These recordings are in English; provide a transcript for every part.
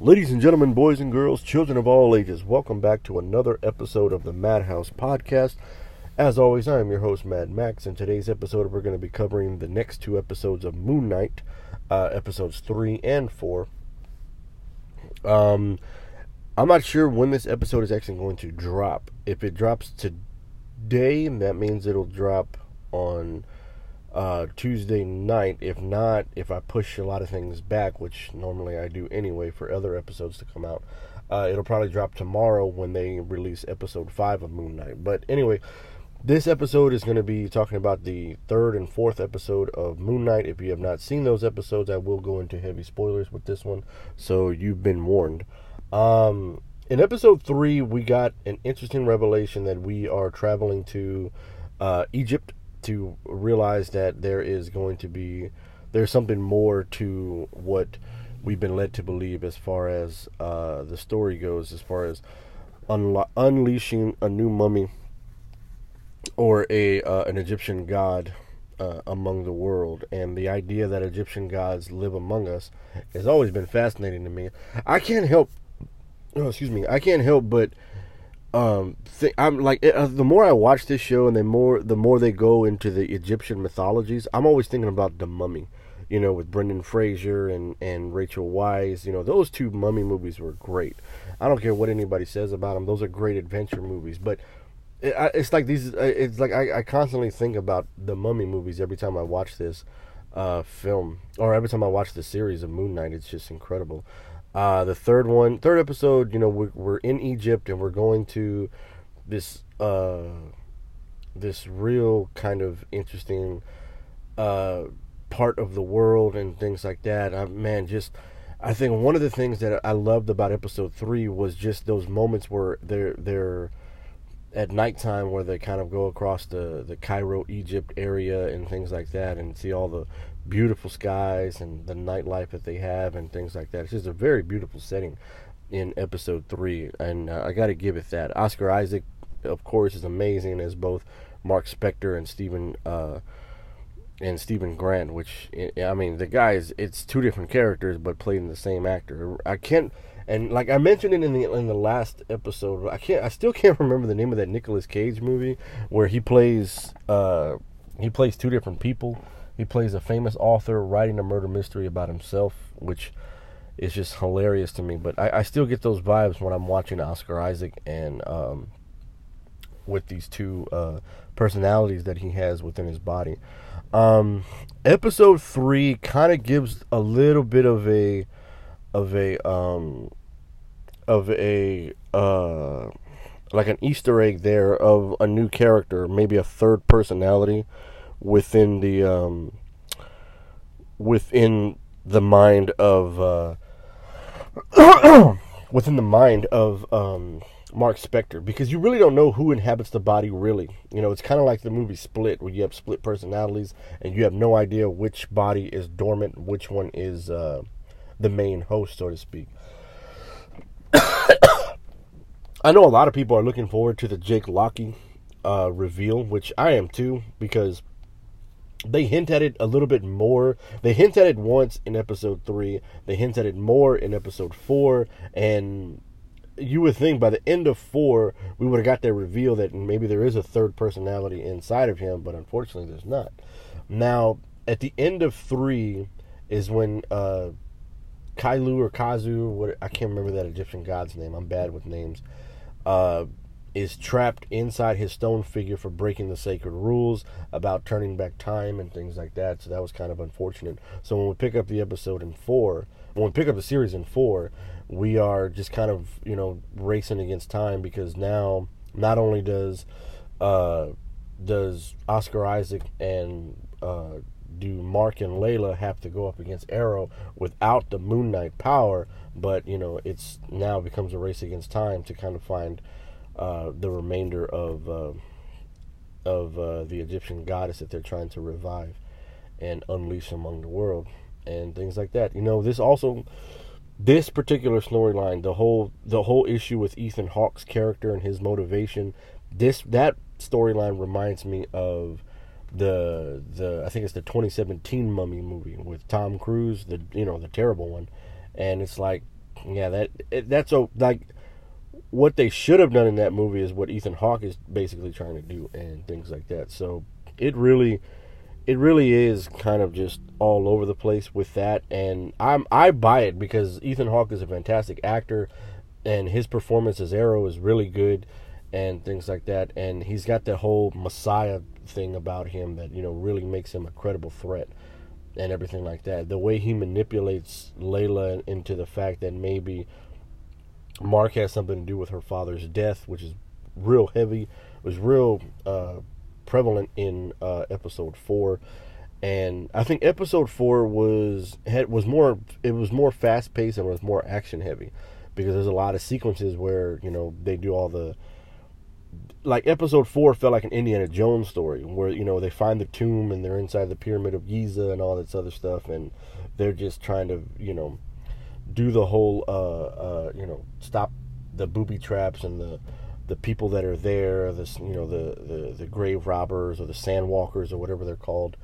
Ladies and gentlemen, boys and girls, children of all ages, welcome back to another episode of the Madhouse Podcast. As always, I am your host, Mad Max. In today's episode, we're going to be covering the next two episodes of Moon Knight, uh, episodes three and four. Um, I'm not sure when this episode is actually going to drop. If it drops today, that means it'll drop on uh, Tuesday night. If not, if I push a lot of things back, which normally I do anyway for other episodes to come out, uh, it'll probably drop tomorrow when they release episode 5 of Moon Knight. But anyway, this episode is going to be talking about the third and fourth episode of Moon Knight. If you have not seen those episodes, I will go into heavy spoilers with this one, so you've been warned. Um, in episode 3, we got an interesting revelation that we are traveling to uh, Egypt to realize that there is going to be there's something more to what we've been led to believe as far as uh, the story goes, as far as unlo- unleashing a new mummy or a uh, an Egyptian god uh, among the world, and the idea that Egyptian gods live among us has always been fascinating to me. I can't help, oh, excuse me, I can't help but um th- I'm like uh, the more I watch this show and the more the more they go into the Egyptian mythologies, I'm always thinking about the Mummy, you know, with Brendan Fraser and and Rachel Weisz You know, those two Mummy movies were great. I don't care what anybody says about them; those are great adventure movies. But it, it's like these. Uh, it's like I, I constantly think about the Mummy movies every time I watch this uh, film, or every time I watch the series of Moon Knight. It's just incredible. Uh, the third one, third episode, you know, we're, we're in Egypt and we're going to this uh, this real kind of interesting uh, part of the world and things like that. I, man, just I think one of the things that I loved about episode three was just those moments where they're they're at nighttime where they kind of go across the the Cairo, Egypt area and things like that, and see all the beautiful skies and the nightlife that they have and things like that. It's just a very beautiful setting in episode three, and uh, I got to give it that. Oscar Isaac, of course, is amazing as both Mark Spector and Stephen uh, and Stephen Grant. Which I mean, the guys, it's two different characters, but played in the same actor. I can't. And like I mentioned it in the in the last episode, I can't. I still can't remember the name of that Nicolas Cage movie where he plays uh, he plays two different people. He plays a famous author writing a murder mystery about himself, which is just hilarious to me. But I, I still get those vibes when I'm watching Oscar Isaac and um, with these two uh, personalities that he has within his body. Um, episode three kind of gives a little bit of a of a um, of a uh, like an Easter egg there of a new character, maybe a third personality within the um, within the mind of uh, within the mind of um, Mark Spector because you really don't know who inhabits the body really. You know, it's kind of like the movie Split where you have split personalities and you have no idea which body is dormant, which one is uh, the main host, so to speak. I know a lot of people are looking forward to the Jake Locke uh, reveal, which I am too, because they hint at it a little bit more. They hint at it once in episode three. They hint at it more in episode four, and you would think by the end of four we would have got that reveal that maybe there is a third personality inside of him, but unfortunately there's not. Now at the end of three is when uh, Kailu or Kazu, what I can't remember that Egyptian god's name. I'm bad with names. Uh, is trapped inside his stone figure for breaking the sacred rules about turning back time and things like that. So that was kind of unfortunate. So when we pick up the episode in four, when we pick up the series in four, we are just kind of you know racing against time because now not only does uh, does Oscar Isaac and uh, do Mark and Layla have to go up against Harrow without the Moon Knight power, but you know it's now becomes a race against time to kind of find uh, the remainder of uh, of uh, the Egyptian goddess that they're trying to revive and unleash among the world and things like that. You know, this also this particular storyline, the whole the whole issue with Ethan Hawke's character and his motivation, this that storyline reminds me of the the I think it's the 2017 Mummy movie with Tom Cruise, the you know the terrible one, and it's like yeah, that it, that's a like what they should have done in that movie is what Ethan Hawke is basically trying to do and things like that. So it really it really is kind of just all over the place with that and I'm I buy it because Ethan Hawke is a fantastic actor and his performance as Harrow is really good and things like that and he's got that whole messiah thing about him that you know really makes him a credible threat and everything like that. The way he manipulates Layla into the fact that maybe Mark has something to do with her father's death, which is real heavy, It was real uh, prevalent in uh, episode four, and I think episode four was had was more it was more fast paced and was more action heavy because there's a lot of sequences where you know they do all the like episode four felt like an Indiana Jones story where you know they find the tomb and they're inside the pyramid of Giza and all this other stuff and they're just trying to you know do the whole uh, uh, you know stop the booby traps and the the people that are there this you know the, the the grave robbers or the sandwalkers or whatever they're called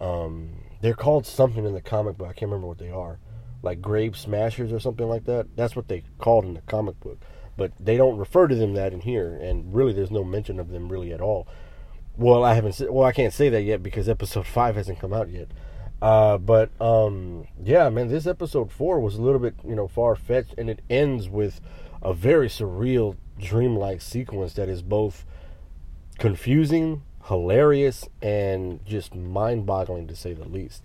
um, they're called something in the comic book I can't remember what they are like grave smashers or something like that? That's what they called in the comic book. But they don't refer to them that in here and really there's no mention of them really at all. Well I haven't well I can't say that yet because episode 5 hasn't come out yet uh, but um, yeah, man, this episode four was a little bit you know far fetched, and it ends with a very surreal, dreamlike sequence that is both confusing, hilarious, and just mind-boggling to say the least.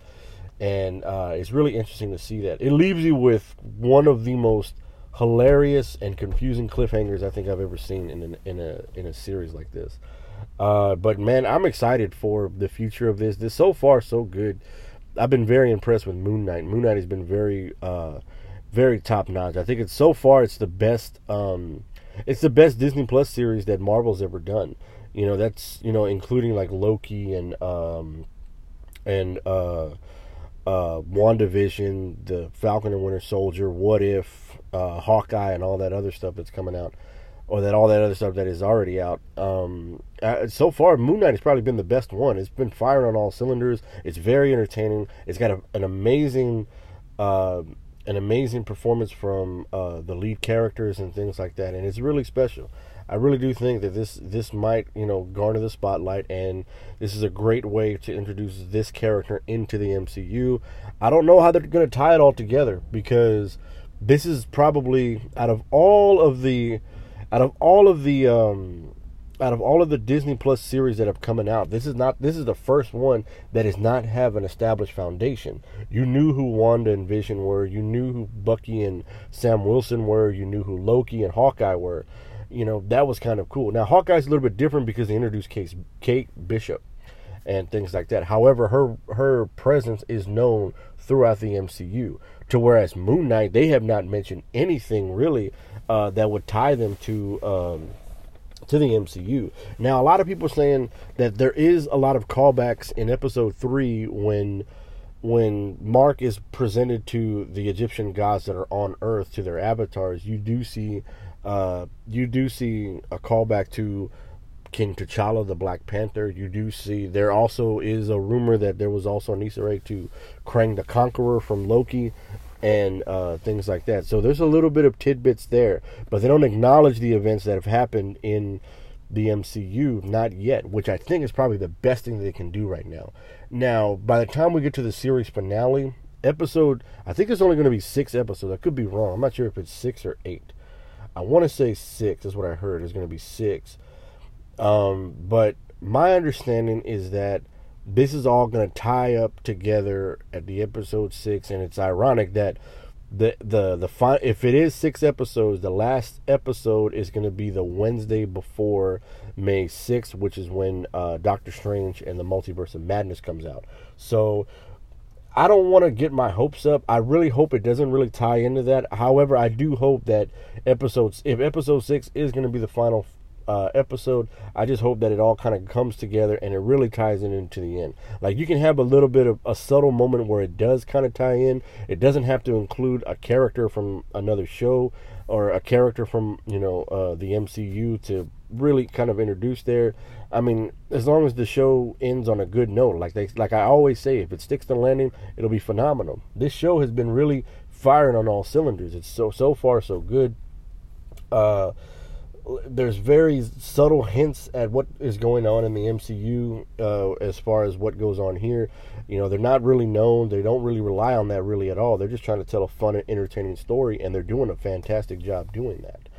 And uh, it's really interesting to see that. It leaves you with one of the most hilarious and confusing cliffhangers I think I've ever seen in an, in a in a series like this. Uh, but man, I'm excited for the future of this. This so far so good. I've been very impressed with Moon Knight. Moon Knight has been very, uh, very top notch. I think it's so far it's the best. Um, it's the best Disney Plus series that Marvel's ever done. You know, that's you know including like Loki and um, and uh, uh, WandaVision, the Falcon and Winter Soldier, What If, uh, Hawkeye, and all that other stuff that's coming out or that all that other stuff that is already out. Um, uh, so far, Moon Knight has probably been the best one. It's been firing on all cylinders. It's very entertaining. It's got a, an amazing, uh, an amazing performance from uh, the lead characters and things like that, and it's really special. I really do think that this this might you know garner the spotlight, and this is a great way to introduce this character into the MCU. I don't know how they're going to tie it all together because this is probably out of all of the out of all of the um, out of all of the Disney Plus series that have coming out, this is not this is the first one that does not have an established foundation. You knew who Wanda and Vision were, you knew who Bucky and Sam Wilson were, you knew who Loki and Hawkeye were. You know, that was kind of cool. Now Hawkeye's a little bit different because they introduced Kate Bishop and things like that. However, her her presence is known throughout the MCU. To whereas Moon Knight, they have not mentioned anything really uh, that would tie them to um, to the MCU. Now, a lot of people saying that there is a lot of callbacks in Episode Three when when Mark is presented to the Egyptian gods that are on Earth to their avatars. You do see uh, you do see a callback to King T'Challa, the Black Panther. You do see there also is a rumor that there was also an Easter egg to Kang the Conqueror from Loki and uh, things like that. So there's a little bit of tidbits there, but they don't acknowledge the events that have happened in the MCU, not yet, which I think is probably the best thing they can do right now. Now, by the time we get to the series finale, episode, I think it's only going to be six episodes. I could be wrong. I'm not sure if it's six or eight. I want to say six. That's what I heard. It's going to be six. Um, but my understanding is that this is all going to tie up together at the episode six, and it's ironic that the the the fi- if it is six episodes, the last episode is going to be the Wednesday before May sixth, which is when uh, Doctor Strange and the Multiverse of Madness comes out. So I don't want to get my hopes up. I really hope it doesn't really tie into that. However, I do hope that episodes if episode six is going to be the final uh, episode. I just hope that it all kind of comes together and it really ties in into the end. Like you can have a little bit of a subtle moment where it does kind of tie in. It doesn't have to include a character from another show or a character from you know uh, the MCU to really kind of introduce there. I mean, as long as the show ends on a good note, like they like I always say, if it sticks to landing, it'll be phenomenal. This show has been really firing on all cylinders. It's so so far so good. Uh, there's very subtle hints at what is going on in the MCU uh, as far as what goes on here. You know, they're not really known. They don't really rely on that really at all. They're just trying to tell a fun and entertaining story, and they're doing a fantastic job doing that.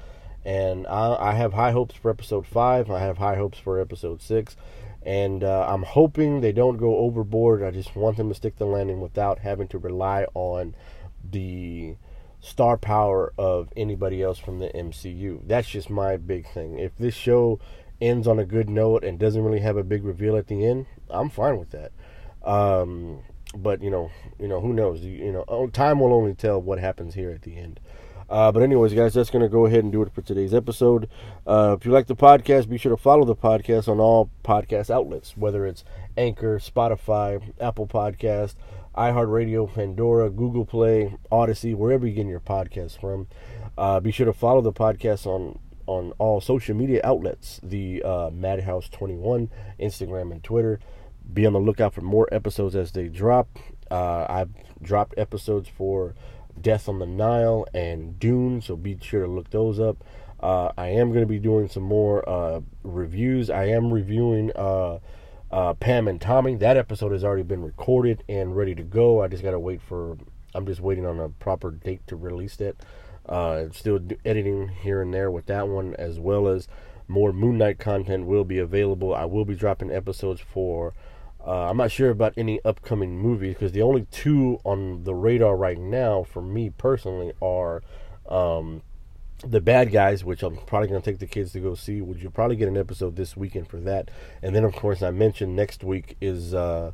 And I, I have high hopes for episode five. I have high hopes for episode six. And uh, I'm hoping they don't go overboard. I just want them to stick the landing without having to rely on the star power of anybody else from the MCU. That's just my big thing. If this show ends on a good note and doesn't really have a big reveal at the end, I'm fine with that. Um, but you know, you know, who knows? You, you know, oh, time will only tell what happens here at the end. Uh, but anyways, guys, that's to go ahead and do it for today's episode. Uh, if you like the podcast, be sure to follow the podcast on all podcast outlets, whether it's Anchor, Spotify, Apple Podcast, iHeartRadio, Pandora, Google Play, Odyssey, wherever you get your podcasts from. Uh, be sure to follow the podcast on on all social media outlets, the uh, Madhouse 21, Instagram and Twitter. Be on the lookout for more episodes as they drop. Uh, I've dropped episodes for Death on the Nile and Dune, so be sure to look those up. Uh, I am going to be doing some more uh, reviews. I am reviewing uh, Pam and Tommy. That episode has already been recorded and ready to go. I just got to wait for. I'm just waiting on a proper date to release that. Uh, still editing here and there with that one, as well as more Moon Knight content will be available. I will be dropping episodes for. Uh, I'm not sure about any upcoming movies because the only two on the radar right now for me personally are um, the bad guys, which I'm probably going to take the kids to go see. Which you'll probably get an episode this weekend for that. And then, of course, I mentioned next week is uh,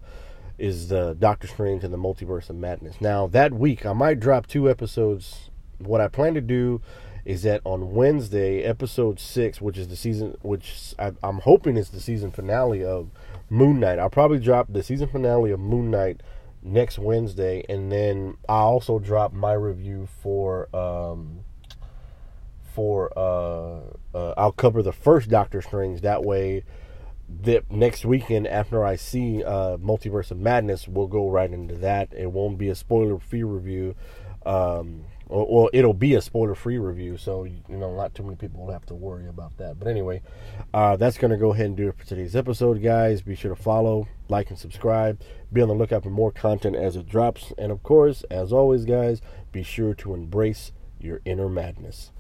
is the Doctor Strange and the Multiverse of Madness. Now that week, I might drop two episodes. What I plan to do is that on Wednesday, episode six, which is the season, which I, I'm hoping is the season finale of Moon Knight. I'll probably drop the season finale of Moon Knight next Wednesday, and then I also drop my review for. Um, for uh, uh, I'll cover the first Doctor Strange. That way, that next weekend after I see uh, Multiverse of Madness, we'll go right into that. It won't be a spoiler-free review. Um, well, it'll be a spoiler-free review, so you know, not too many people will have to worry about that. But anyway, uh, that's to go ahead and do it for today's episode, guys. Be sure to follow, like, and subscribe. Be on the lookout for more content as it drops, and of course, as always, guys, be sure to embrace your inner madness.